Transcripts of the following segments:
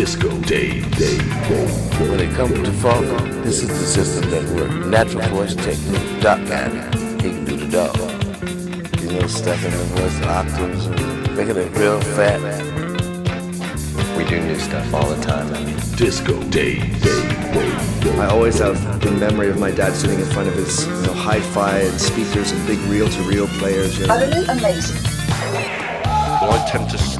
Disco Day, Day, Day. When it comes to funk, this is the system that works. Natural voice technique. Doc Cannon, he can do the dog. You know, stepping the voice octaves, making it real fat. We do new stuff all the time. I mean, Disco Day, Day, Day, Day. I always have the memory of my dad sitting in front of his you know, hi-fi and speakers and big reel-to-reel players. You know. Utterly amazing. Well, I tend to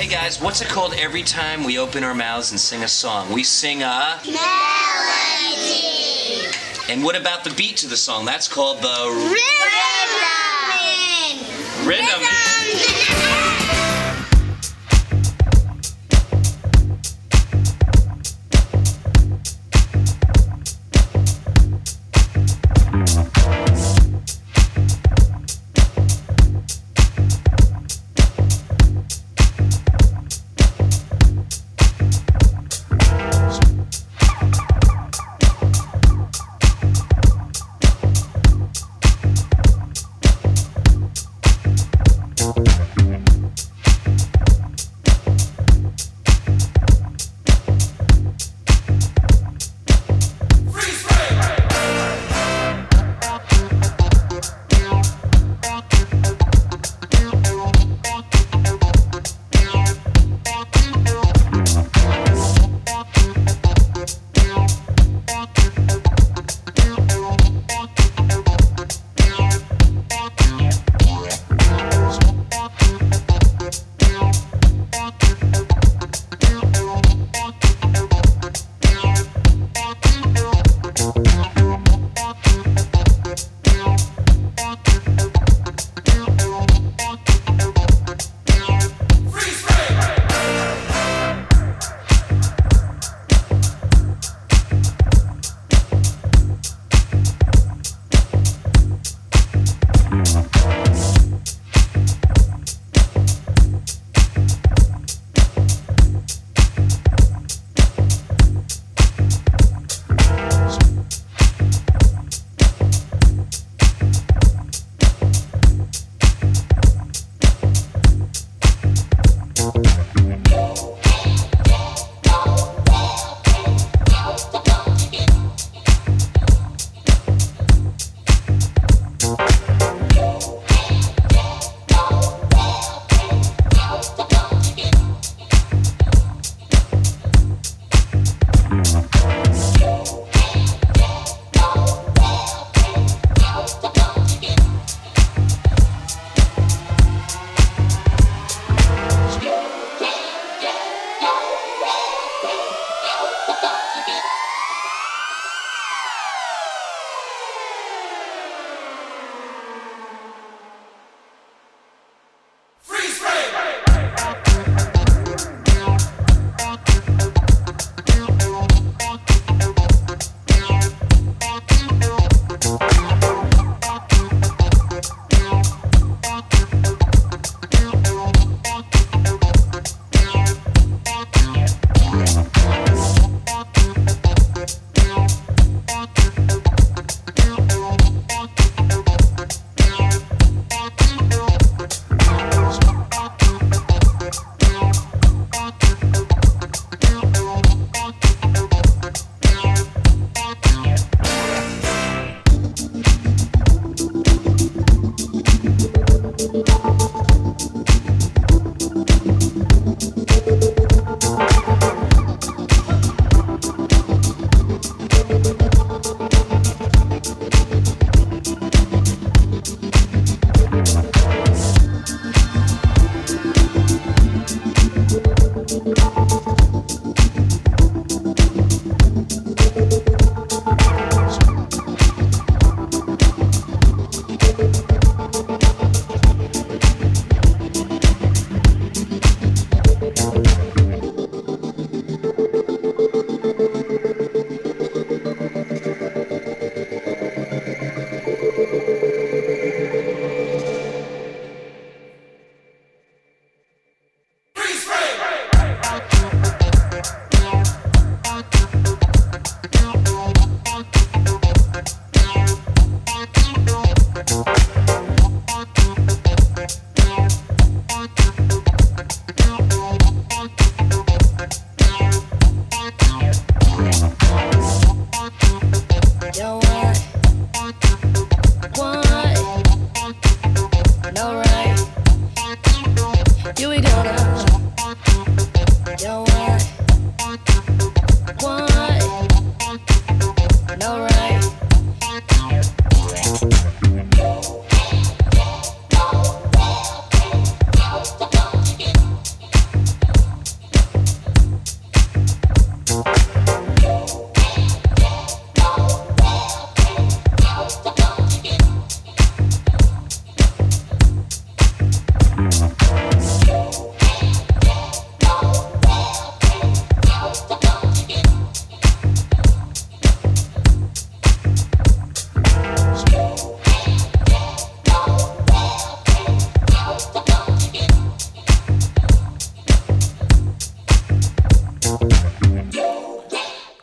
Hey guys, what's it called every time we open our mouths and sing a song? We sing a Melody. And what about the beat to the song? That's called the Rhythm. rhythm.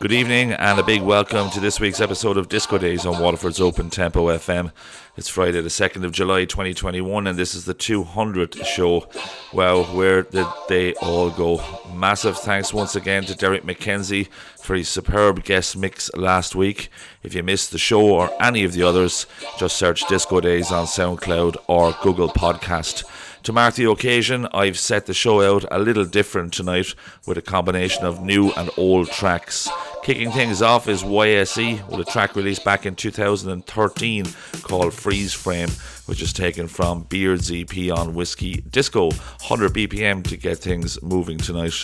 Good evening and a big welcome to this week's episode of Disco Days on Waterford's Open Tempo FM. It's Friday, the 2nd of July 2021, and this is the 200th show. Well, where did they all go? Massive thanks once again to Derek McKenzie for his superb guest mix last week. If you missed the show or any of the others, just search Disco Days on SoundCloud or Google Podcast. To mark the occasion, I've set the show out a little different tonight with a combination of new and old tracks. Kicking things off is YSE with a track released back in 2013 called Freeze Frame, which is taken from Beard's EP on Whiskey Disco, 100 BPM to get things moving tonight.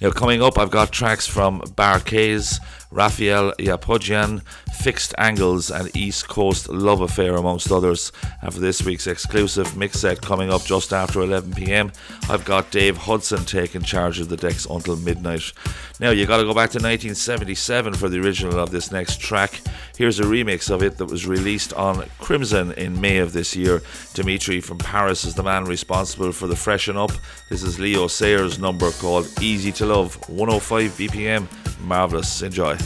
Now, coming up, I've got tracks from Bar-Kays, Raphael Yapodjian, Fixed Angles, and East Coast Love Affair, amongst others. And for this week's exclusive mix set coming up just after 11 pm, I've got Dave Hudson taking charge of the decks until midnight. Now, you gotta go back to 1977 for the original of this next track. Here's a remix of it that was released on Crimson in May of this year. Dimitri from Paris is the man responsible for the freshen up. This is Leo Sayer's number called Easy to Love, 105 BPM. Marvelous. Enjoy.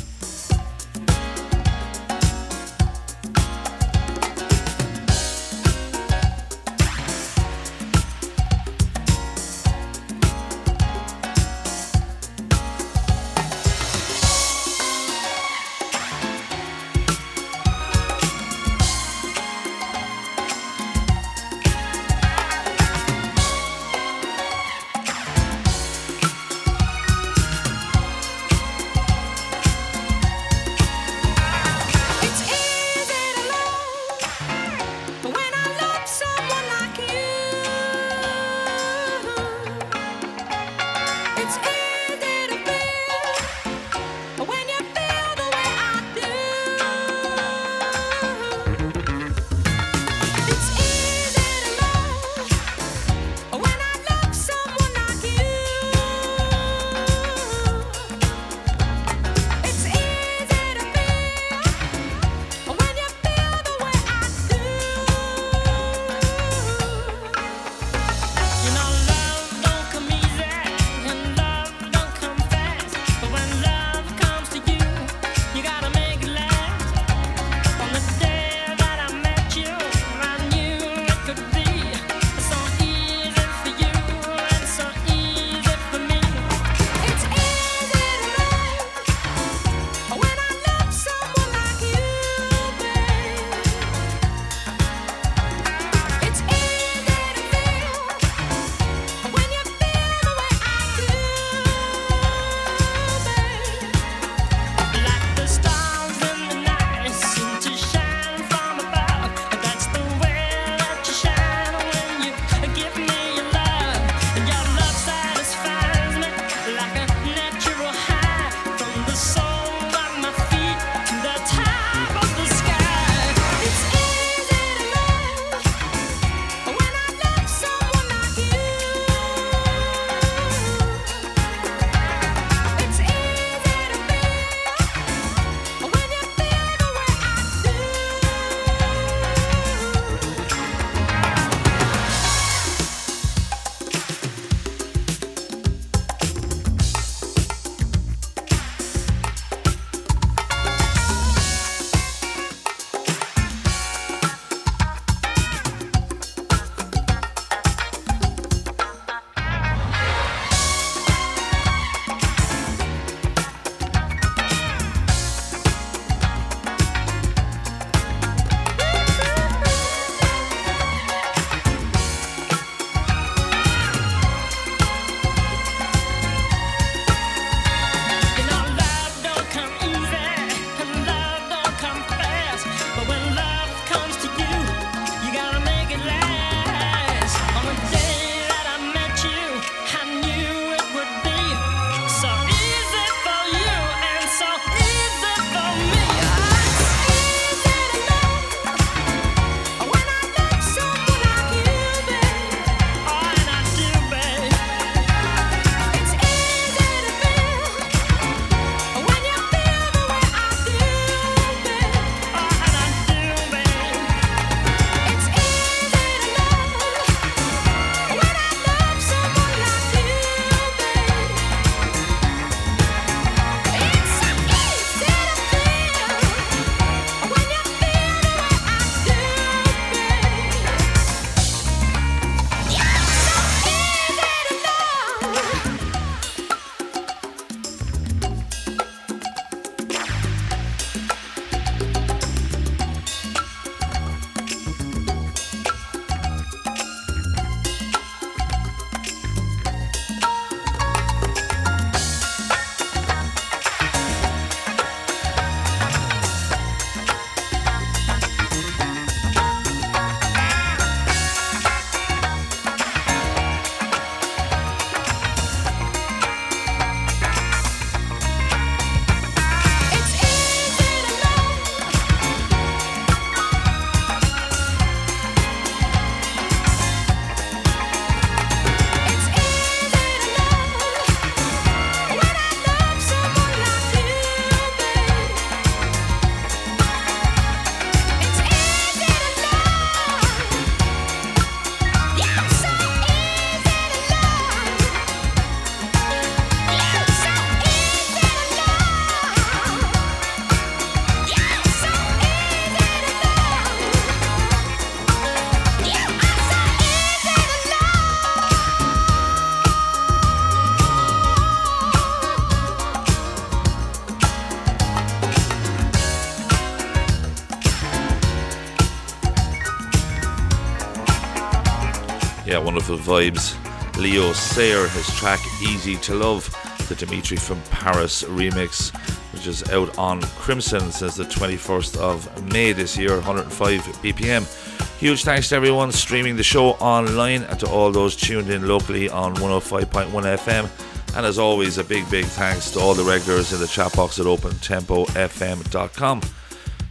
Vibes. Leo Sayer, his track Easy to Love, the Dimitri from Paris remix, which is out on Crimson since the 21st of May this year, 105 BPM. Huge thanks to everyone streaming the show online and to all those tuned in locally on 105.1 FM. And as always, a big, big thanks to all the regulars in the chat box at opentempofm.com.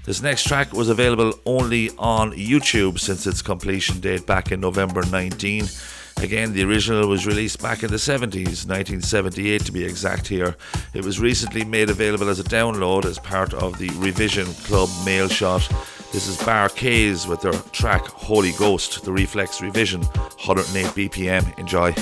This next track was available only on YouTube since its completion date back in November 19. Again, the original was released back in the 70s, 1978 to be exact here. It was recently made available as a download as part of the Revision Club mail shot. This is Bar-Kays with their track Holy Ghost, the Reflex Revision, 108 BPM. Enjoy.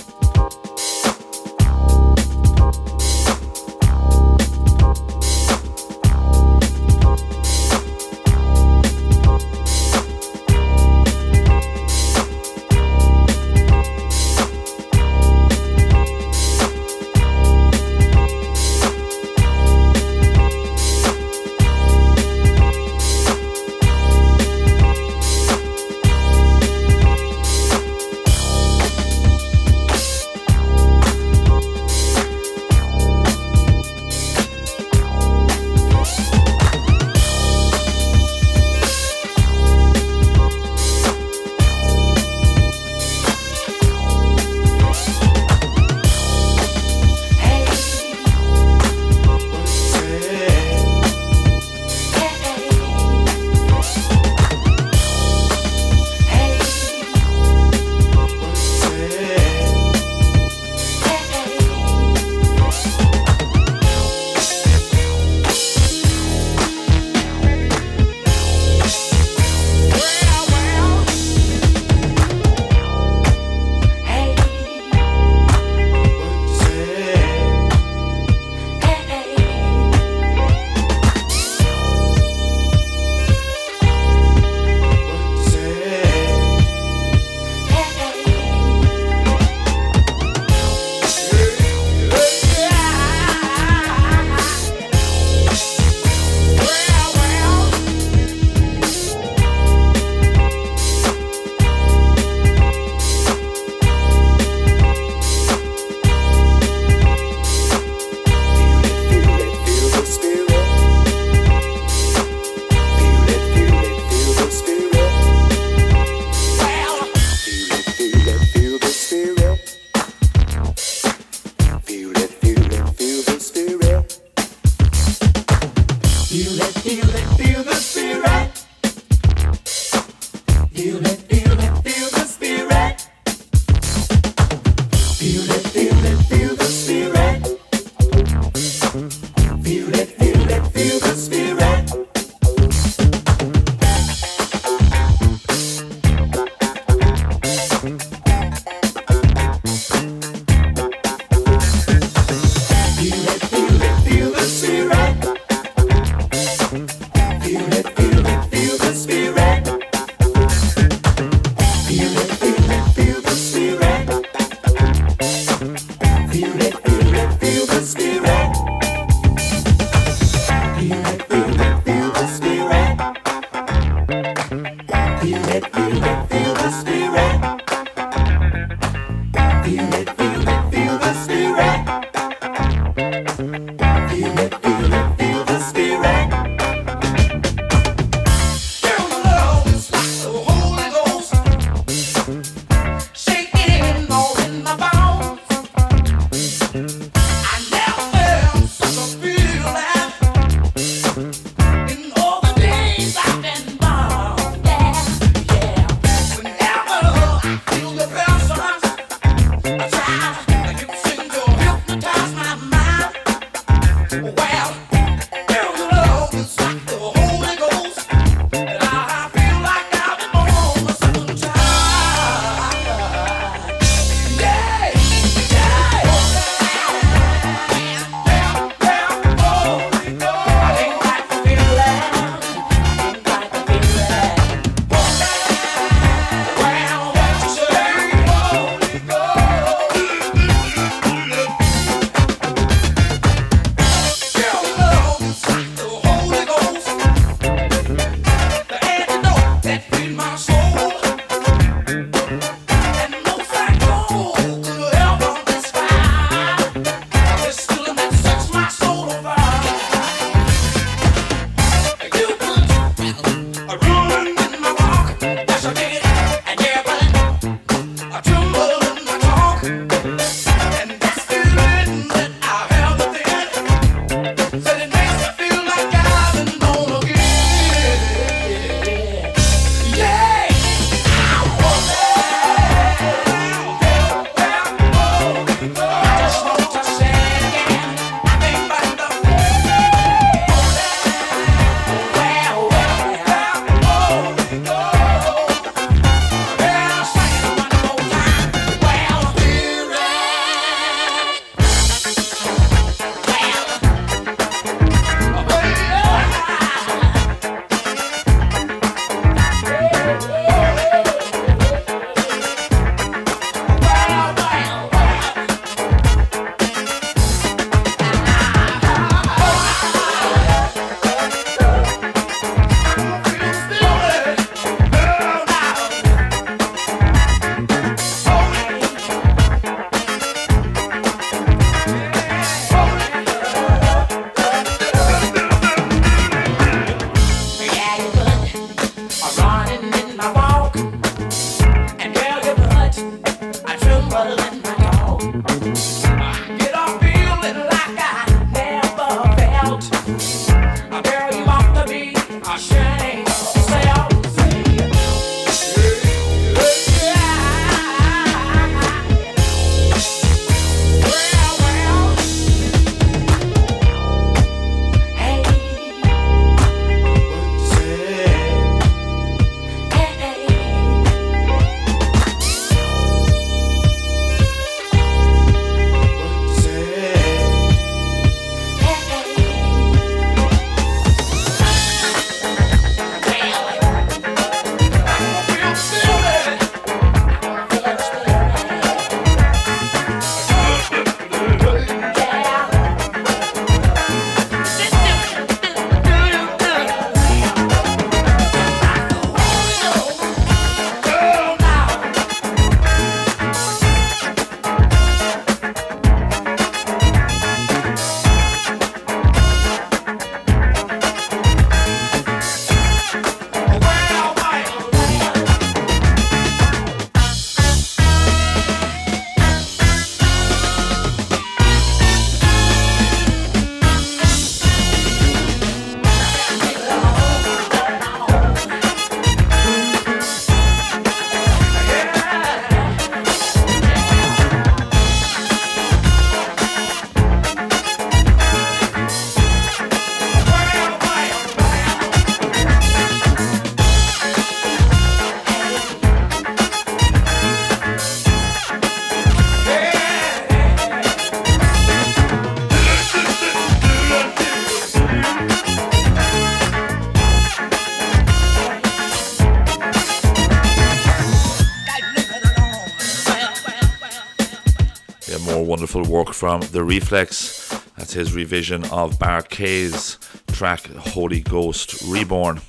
Work from The Reflex. That's his revision of Bar-Kays track Holy Ghost Reborn.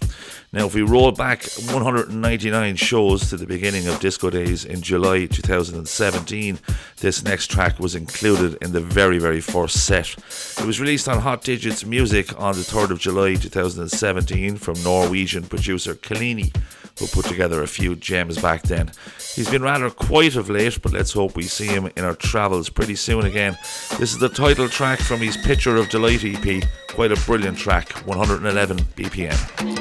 Now, if we roll back 199 shows to the beginning of Disco Days in July 2017, this next track was included in the very, very first set. It was released on Hot Digits Music on the 3rd of July 2017 from Norwegian producer Kalini, who put together a few gems back then. He's been rather quiet of late, but let's hope we see him in our travels pretty soon again. This is the title track from his Picture of Delight EP. Quite a brilliant track, 111 BPM.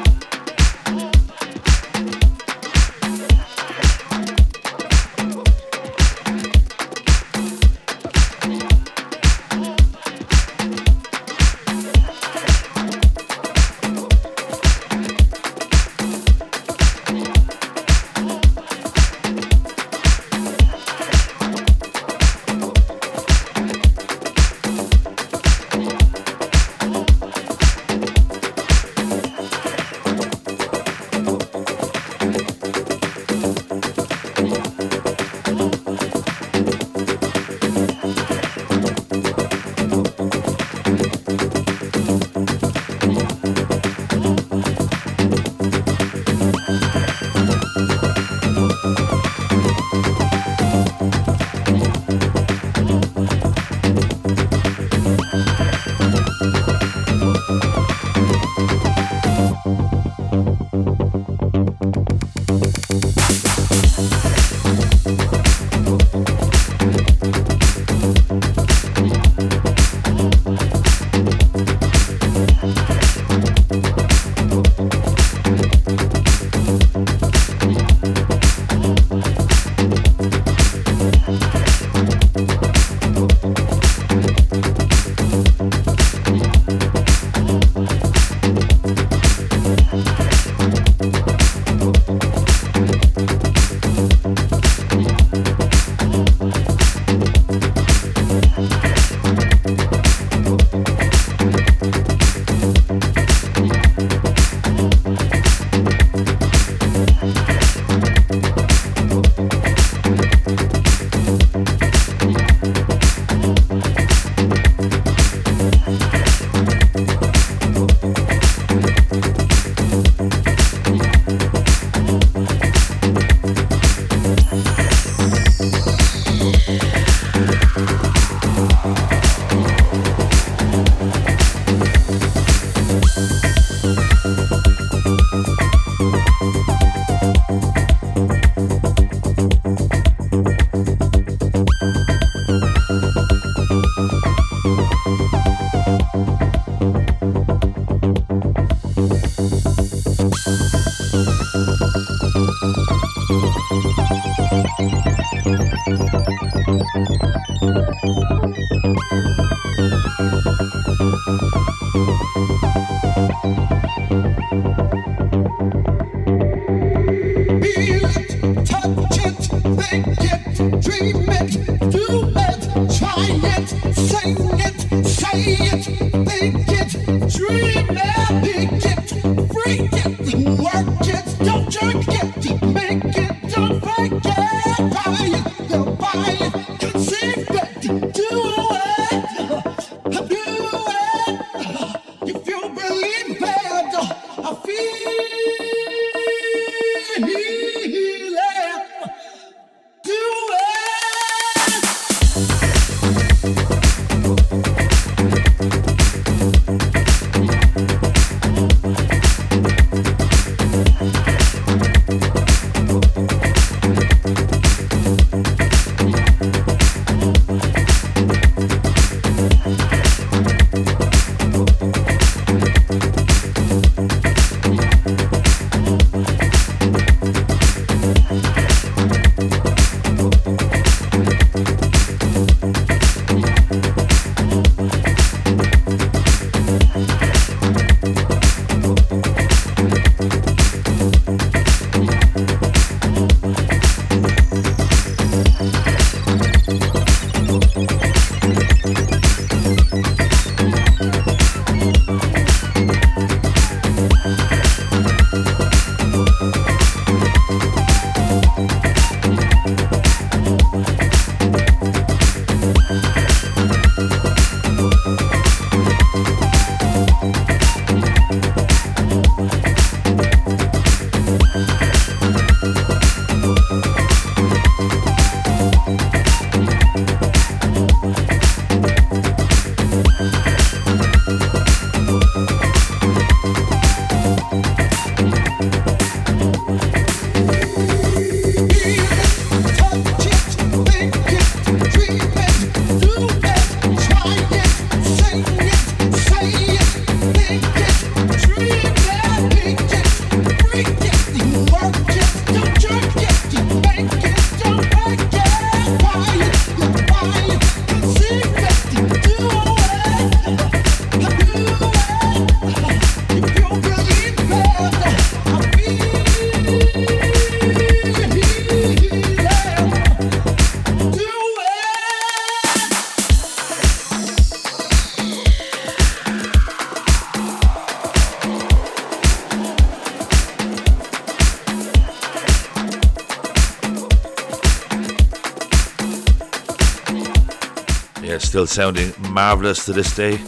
Sounding marvellous to this day.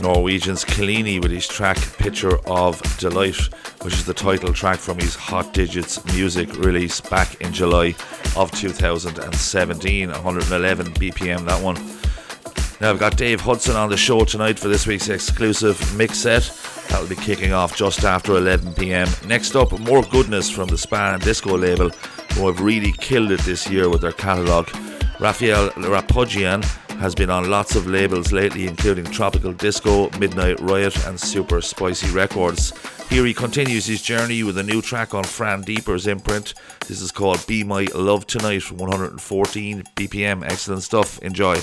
Norwegian's Kellini with his track Picture of Delight, which is the title track from his Hot Digits music release back in July of 2017. 111 BPM, that one. Now I've got Dave Hudson on the show tonight for this week's exclusive mix set. That'll be kicking off just after 11 pm. Next up, more goodness from the Span Disco label, who have really killed it this year with their catalogue. Raphael Yapodjian has been on lots of labels lately, including Tropical Disco, Midnight Riot, and Super Spicy Records. Here he continues his journey with a new track on Fran Deeper's imprint. This is called Be My Love Tonight, 114 BPM. Excellent stuff. Enjoy.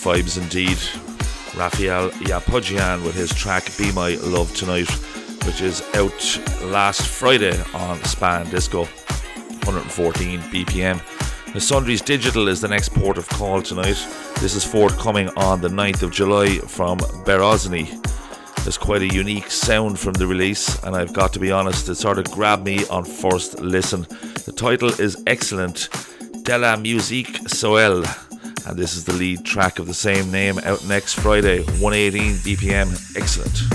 Vibes indeed. Raphael Yapodjian with his track Be My Love Tonight, which is out last Friday on Spa In Disco, 114 BPM. The Sundries Digital is the next port of call tonight. This is forthcoming on the 9th of July from Berozny. There's quite a unique sound from the release, and I've got to be honest, it sort of grabbed me on first listen. The title is excellent De la Musique Soel, and this is the lead track of the same name out next Friday, 118 BPM. Excellent.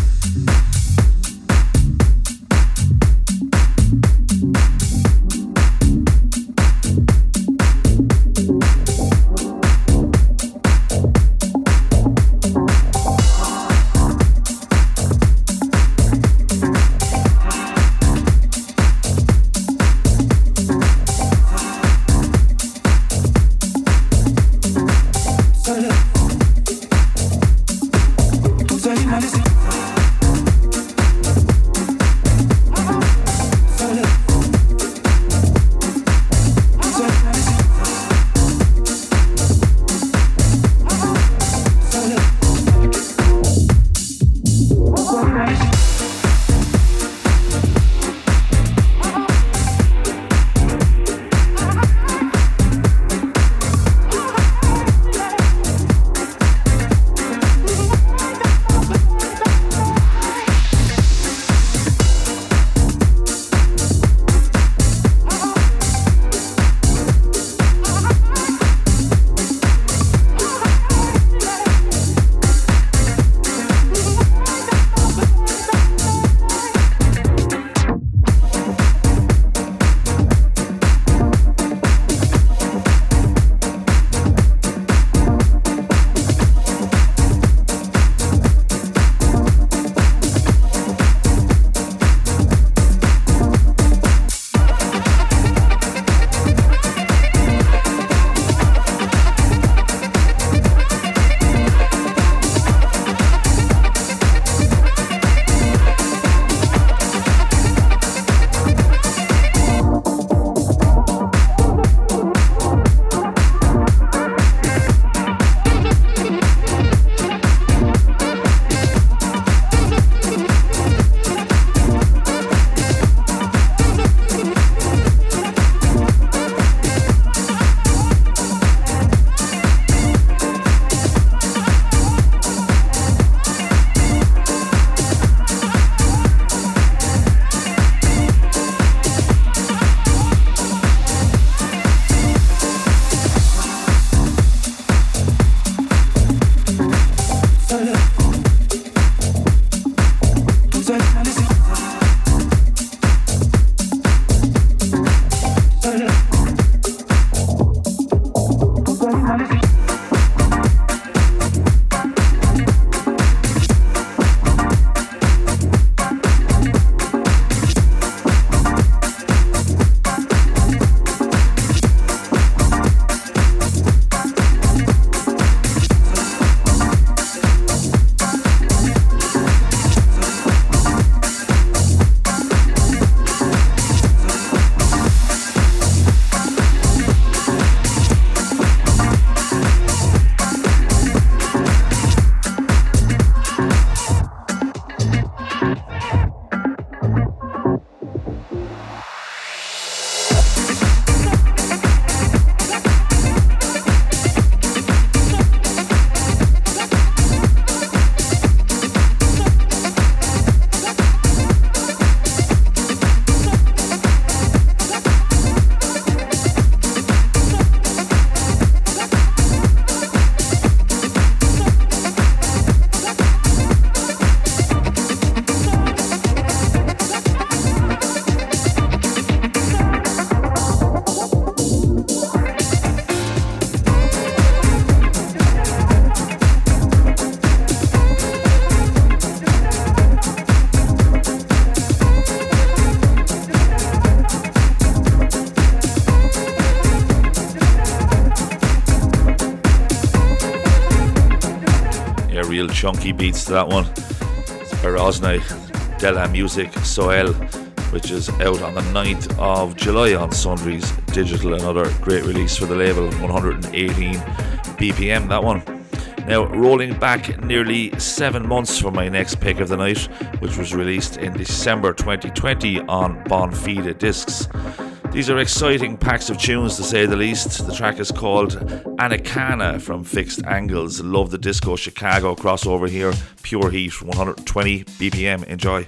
Chunky beats to that one. It's Berozny De La Musique Soel, which is out on the 9th of July on Sundries Digital. Another great release for the label, 118 BPM, that one. Now, rolling back nearly seven months for my next pick of the night, which was released in December 2020 on Bonfide Discs. These are exciting packs of tunes to say the least. The track is called Anacana from Fixed Angles. Love the disco Chicago crossover here. Pure heat, 120 BPM. Enjoy.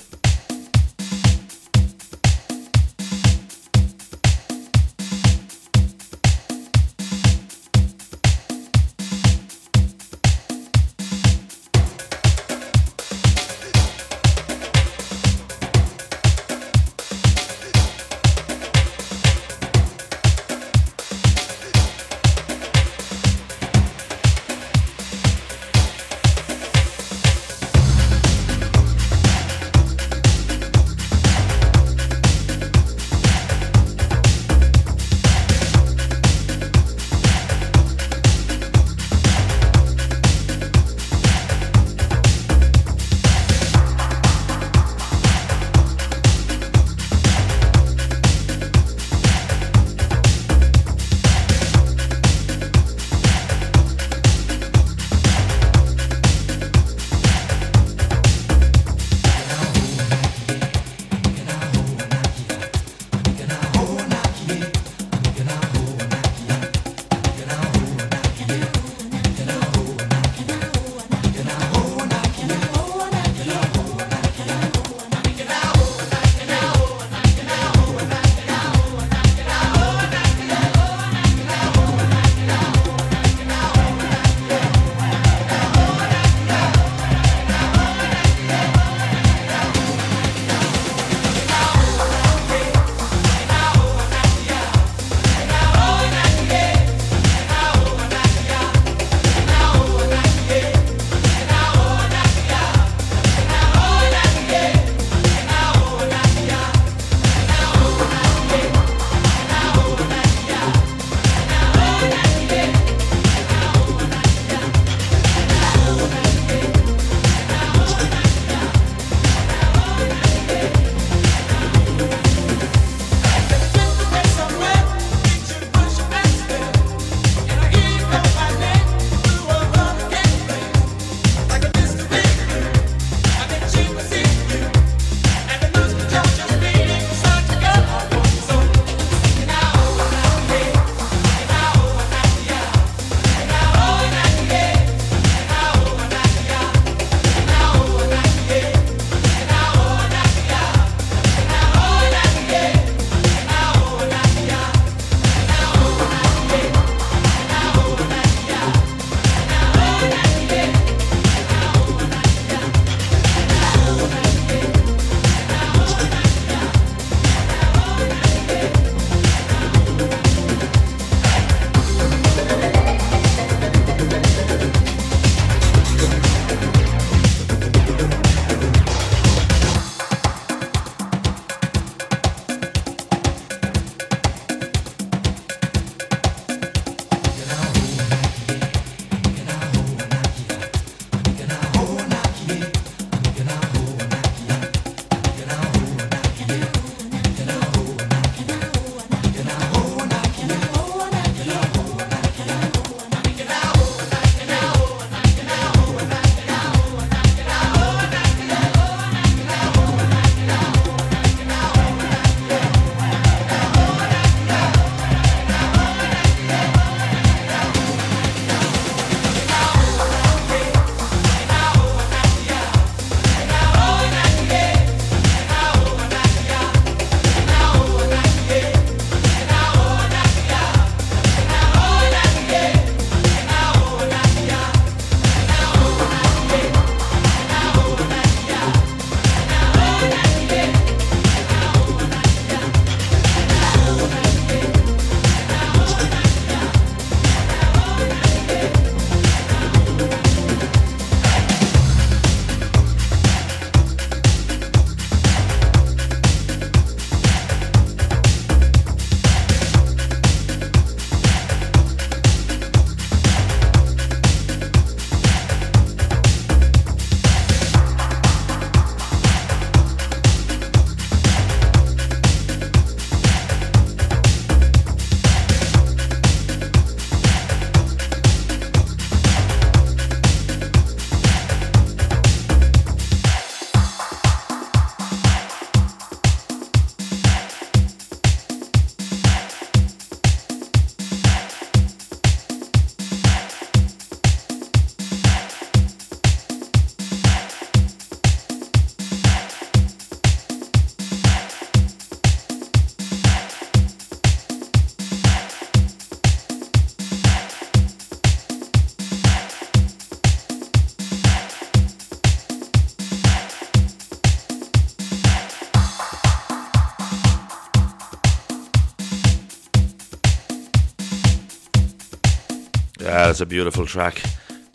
A beautiful track.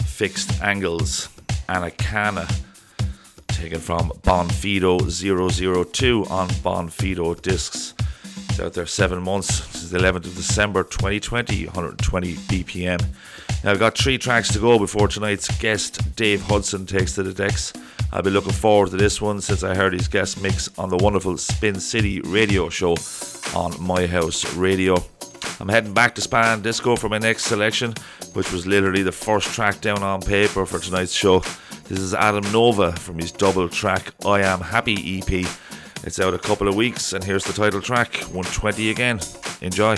Fixed Angles, Anacana, taken from Bonfido 002 on Bonfido discs. It's out there seven months since the 11th of December 2020, 120 BPM. Now, I've got three tracks to go before tonight's guest, Dave Hudson, takes to the decks. I'll be looking forward to this one since I heard his guest mix on the wonderful Spin City radio show on My House Radio. I'm heading back to Spa In Disco for my next selection, which was literally the first track down on paper for tonight's show. This is Adam Nova from his double track I Am Happy EP. It's out a couple of weeks, and here's the title track 120 again. Enjoy.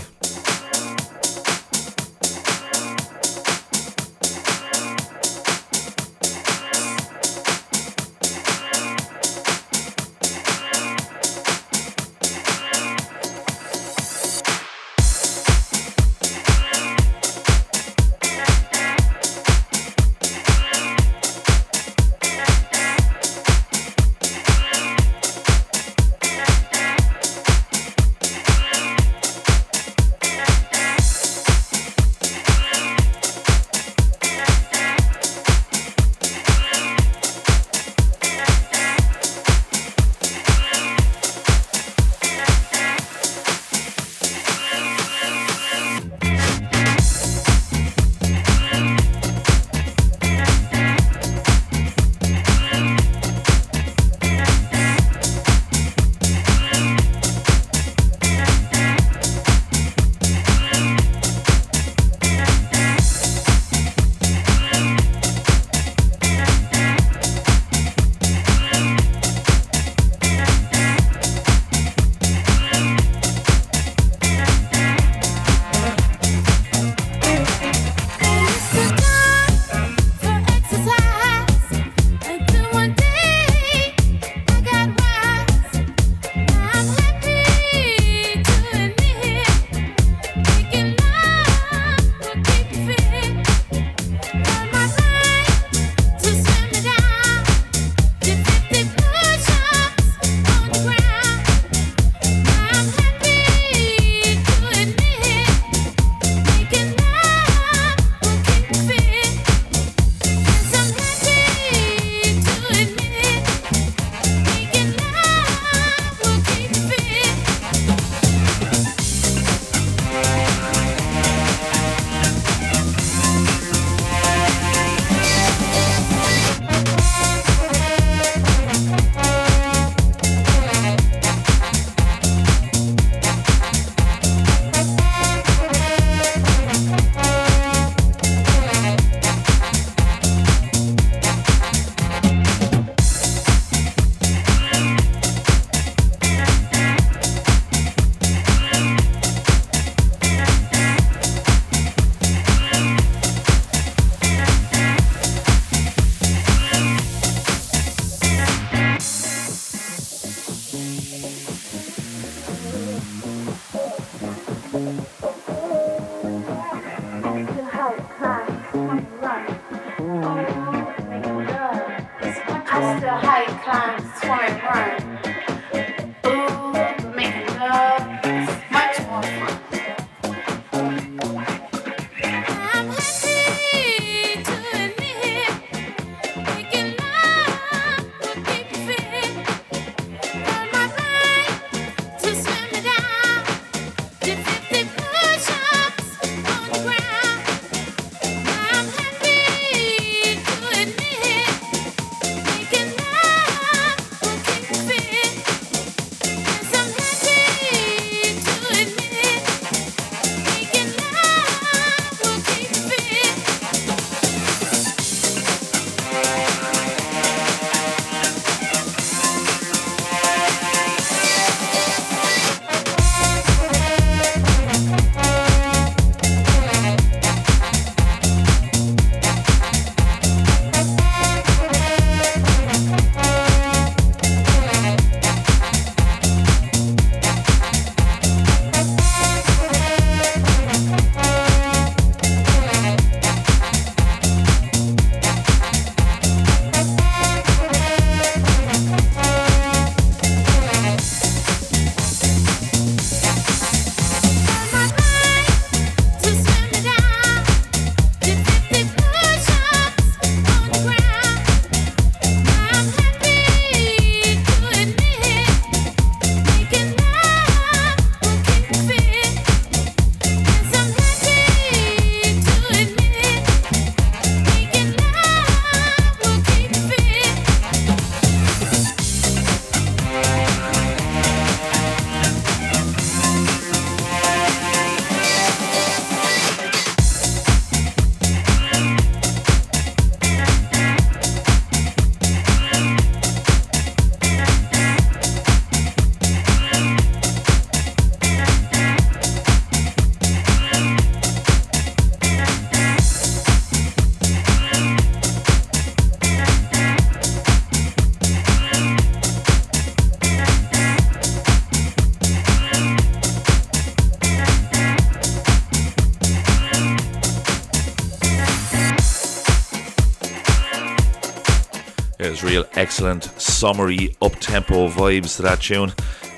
Excellent, summery, up tempo vibes to that tune.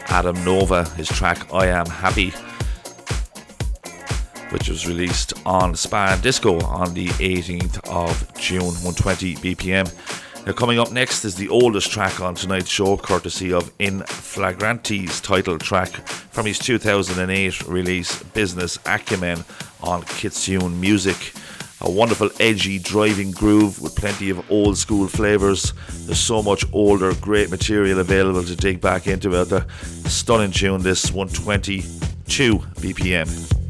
Adam Nova, his track I Am Happy, which was released on Spa In Disco on the 18th of June, 120 BPM. Now, coming up next is the oldest track on tonight's show, courtesy of In Flagranti's title track from his 2008 release, Business Acumen, on Kitsune Music. A wonderful, edgy, driving groove with plenty of old school flavours. There's so much older, great material available to dig back into out there. Stunning tune, this 122 BPM.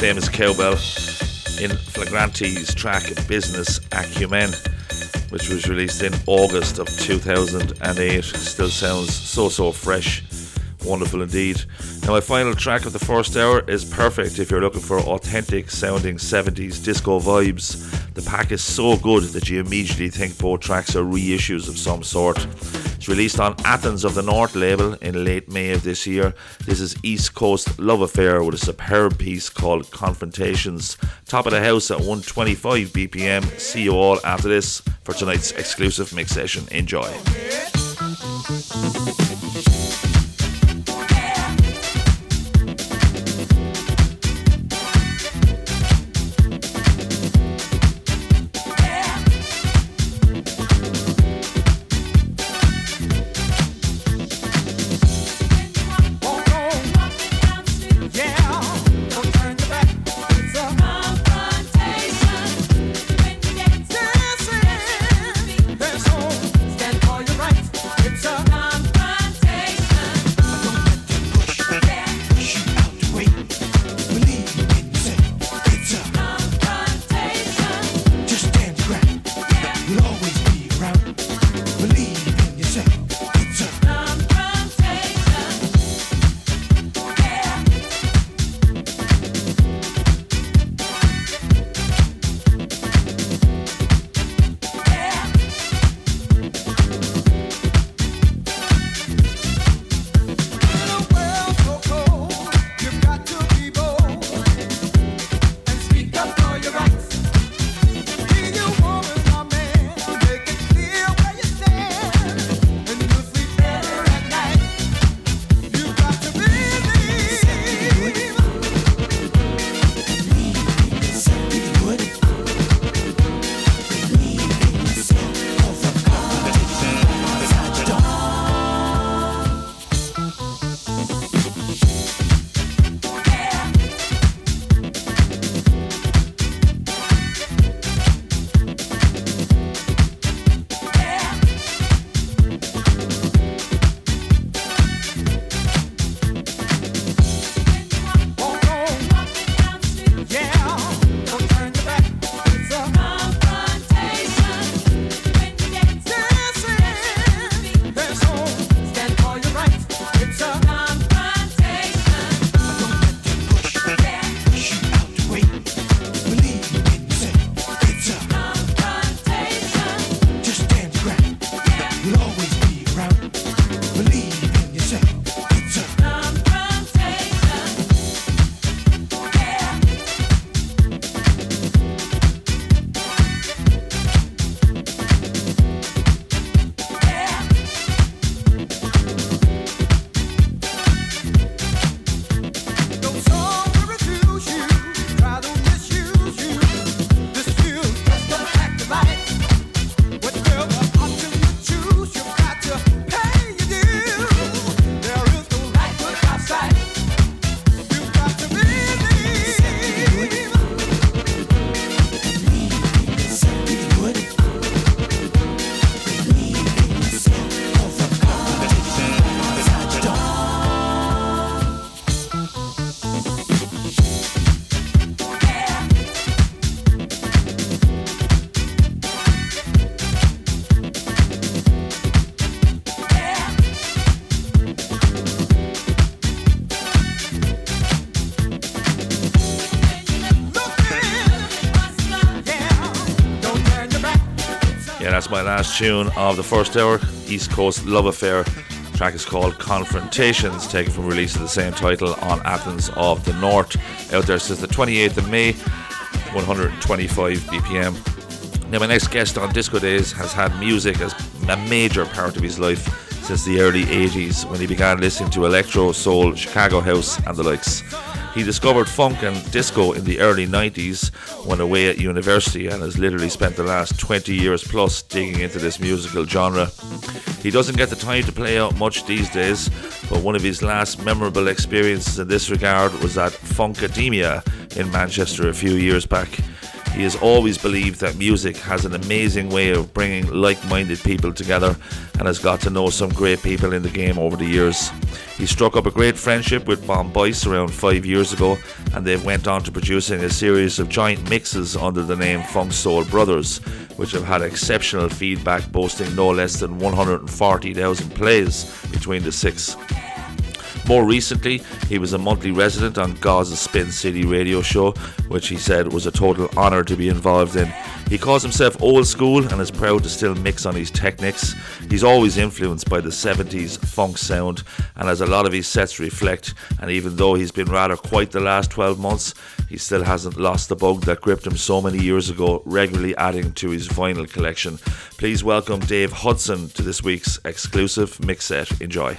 Famous cowbell in Flagranti's track Business Acumen, which was released in August of 2008. Still sounds so, so fresh. Wonderful indeed. Now, my final track of the first hour is perfect if you're looking for authentic sounding 70s disco vibes. The pack is so good that you immediately think both tracks are reissues of some sort. It's released on Athens of the North label in late May of this year. This is East Coast Love Affair with a superb piece called Confrontations. Top of the house at 125 BPM. See you all after this for tonight's exclusive mix session. Enjoy. My last tune of the first hour, East Coast Love Affair. The track is called Confrontations, taken from release of the same title on Athens of the North. Out there since the 28th of May, 125 BPM. Now, my next guest on Disco Days has had music as a major part of his life since the early 80s when he began listening to electro, soul, Chicago house, and the likes. He discovered funk and disco in the early 90s when away at university and has literally spent the last 20 years plus digging into this musical genre. He doesn't get the time to play out much these days, but one of his last memorable experiences in this regard was at Funkademia in Manchester a few years back. He has always believed that music has an amazing way of bringing like minded people together and has got to know some great people in the game over the years. He struck up a great friendship with Bon Boyce around five years ago, and they've went on to producing a series of joint mixes under the name Funk Soul Brothers, which have had exceptional feedback, boasting no less than 140,000 plays between the six. More recently, he was a monthly resident on Gaz's Spin City radio show, which he said was a total honour to be involved in. He calls himself old school and is proud to still mix on his Technics. He's always influenced by the 70s funk sound, and as a lot of his sets reflect, and even though he's been rather quiet the last 12 months, he still hasn't lost the bug that gripped him so many years ago, regularly adding to his vinyl collection. Please welcome Dave Hudson to this week's exclusive mix set. Enjoy.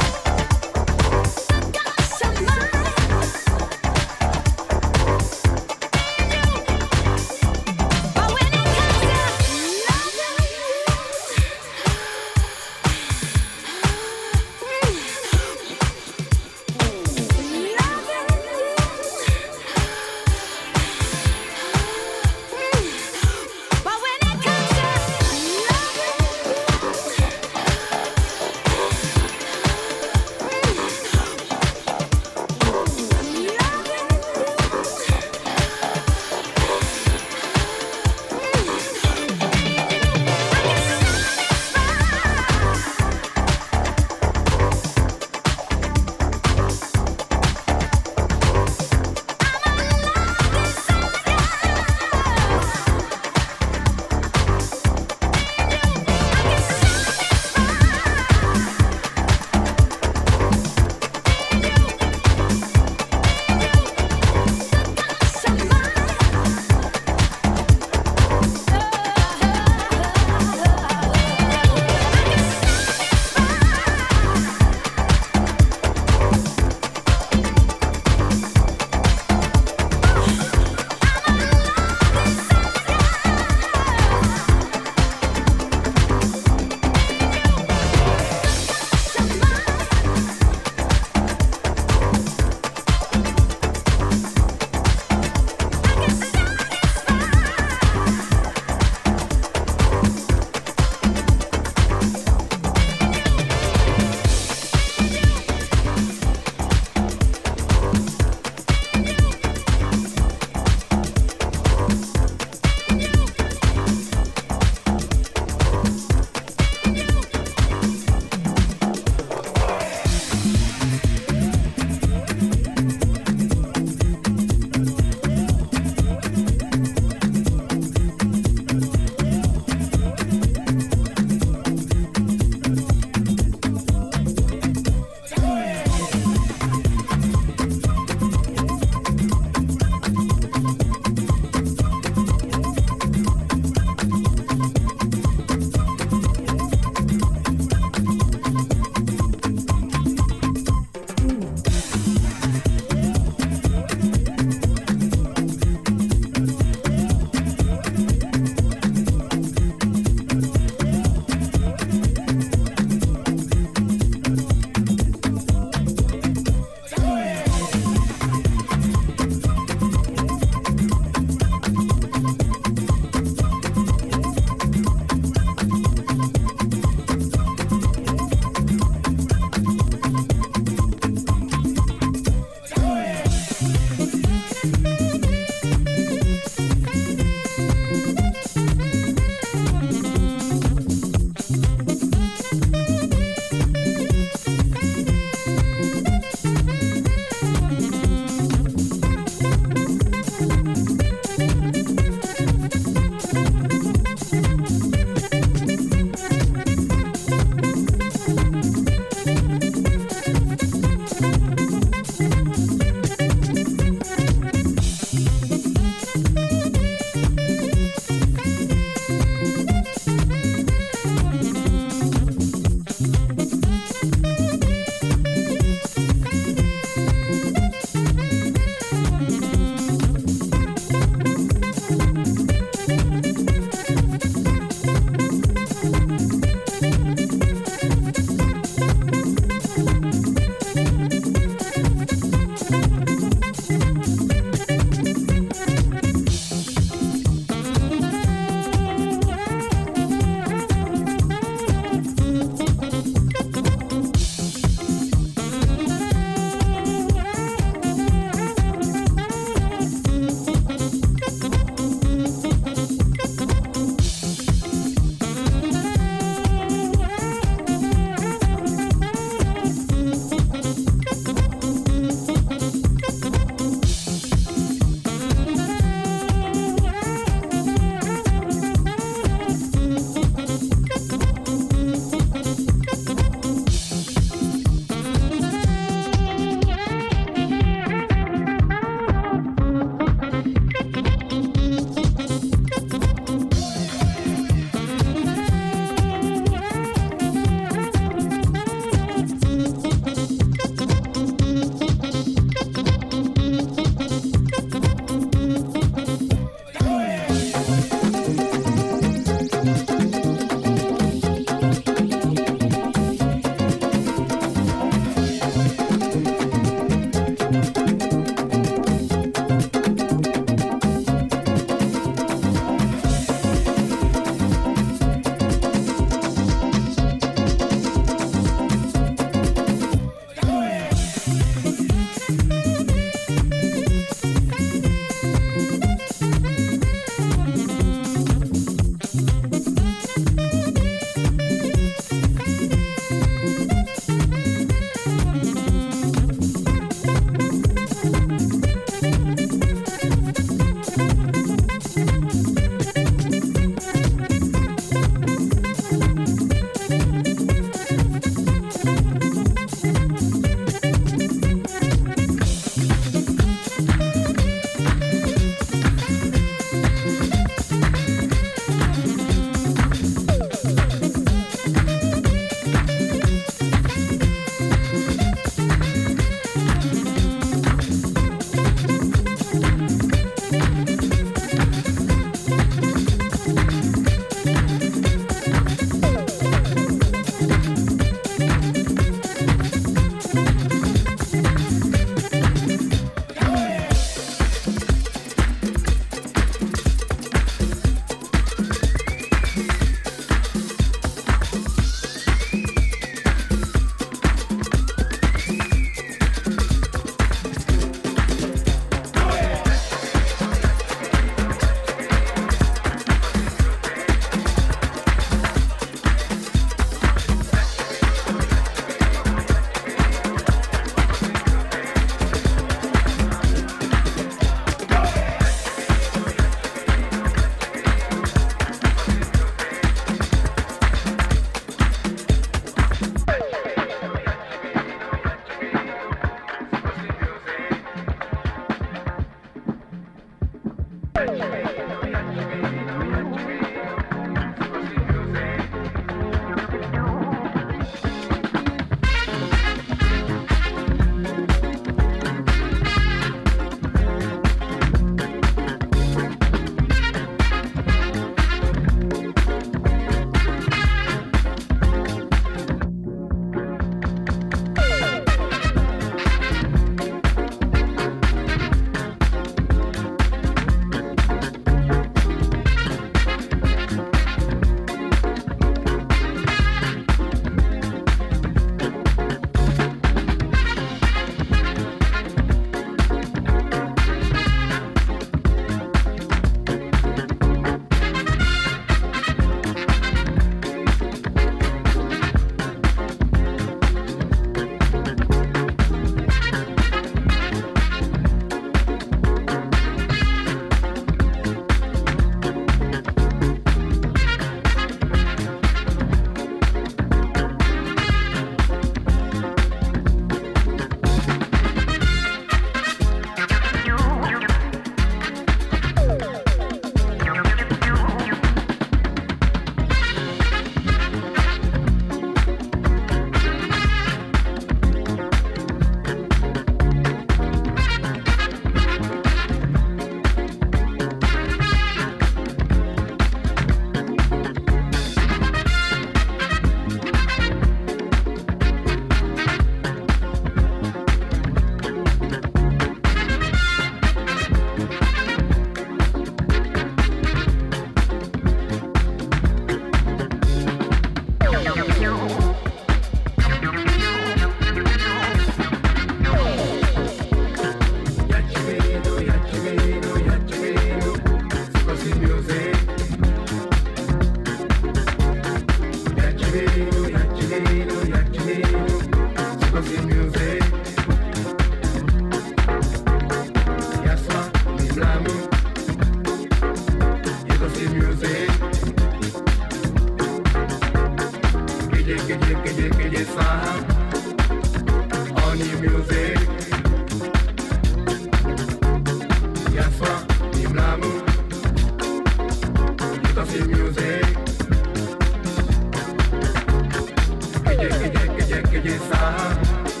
Thank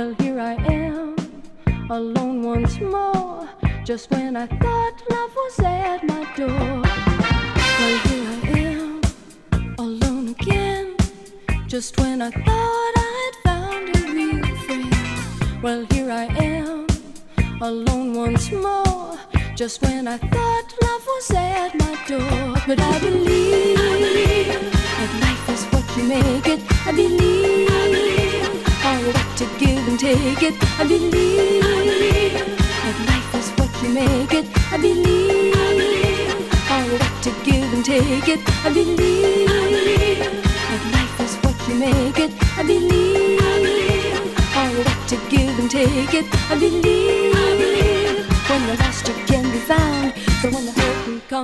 Well, here I am, alone once more. Just when I thought.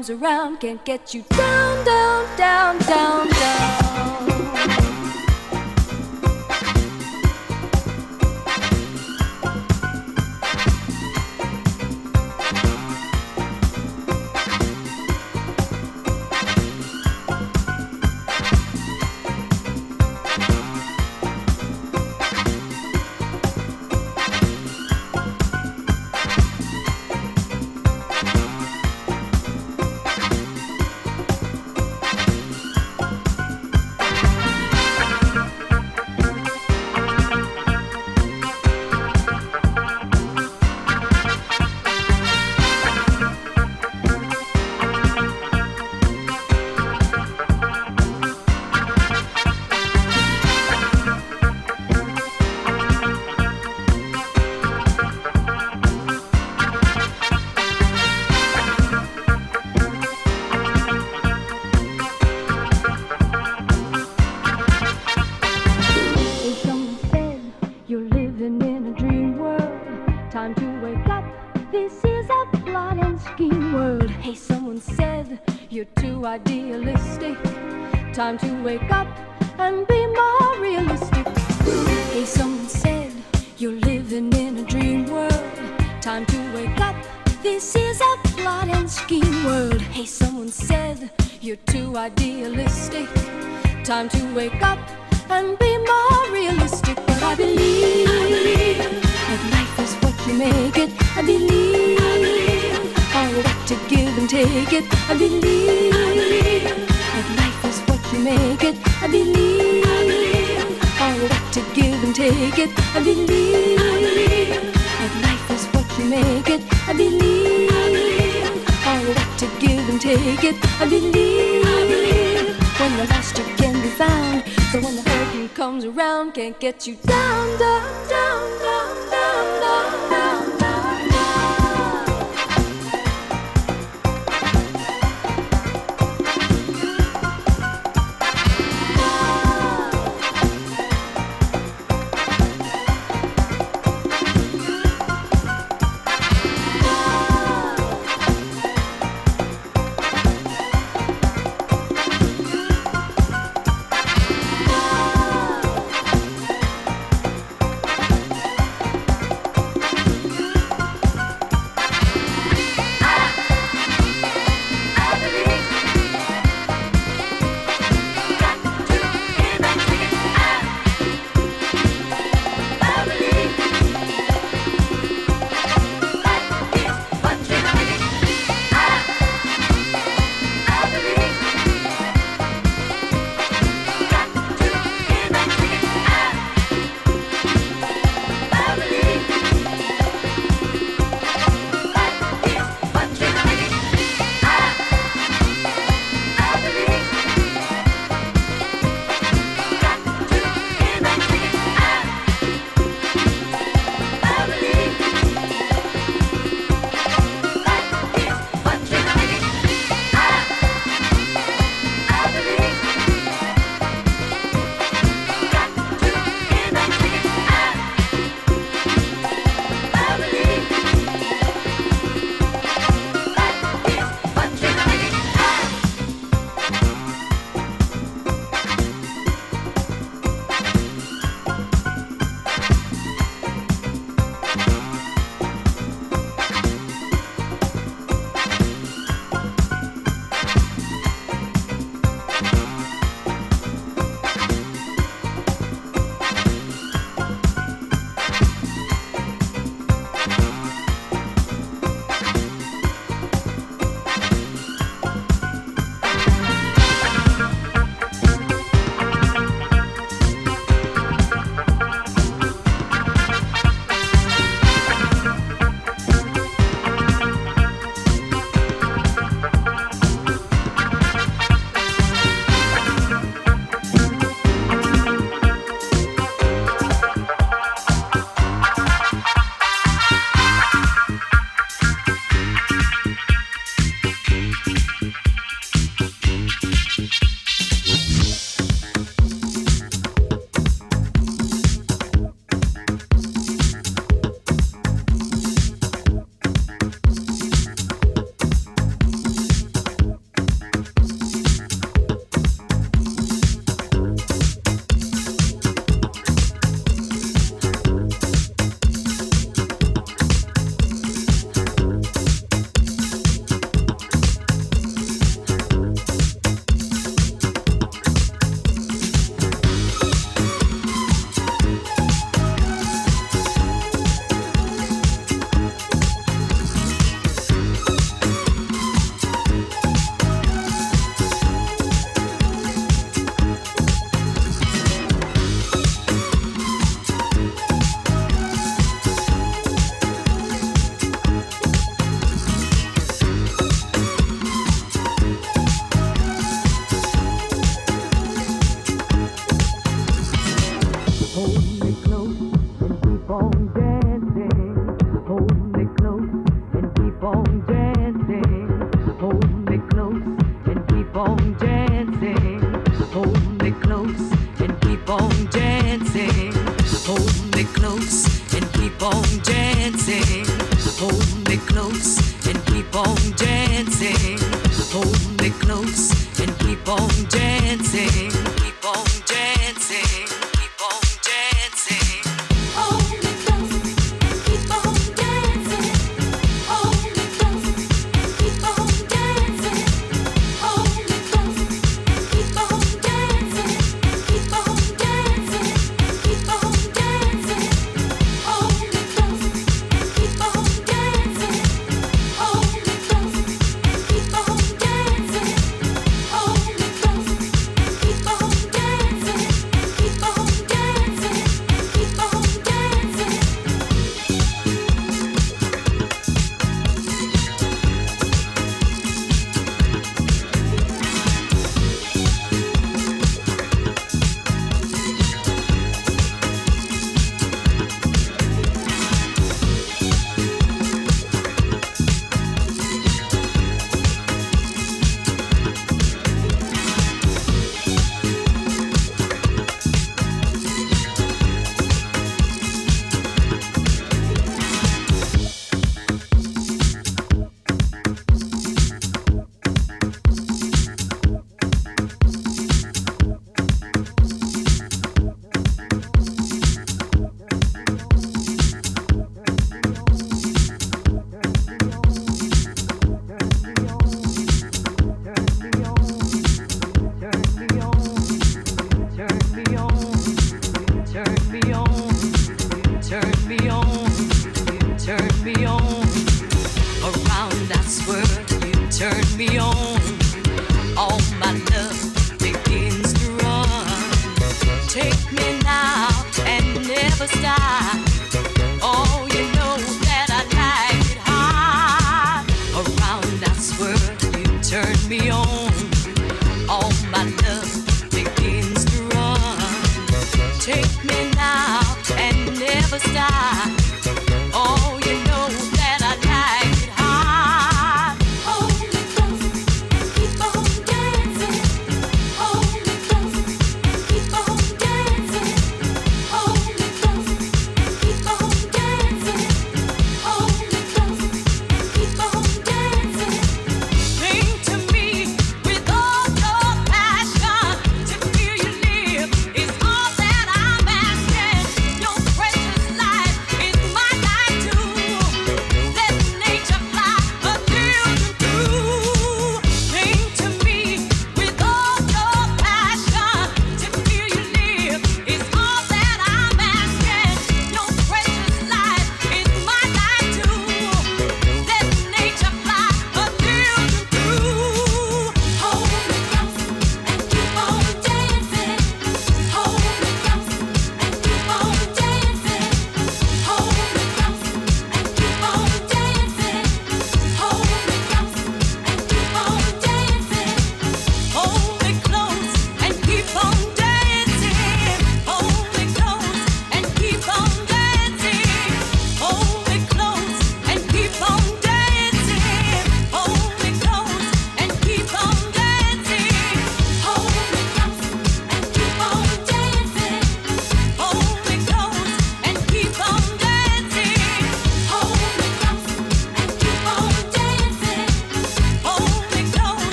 comes around, can't get you down, down, down.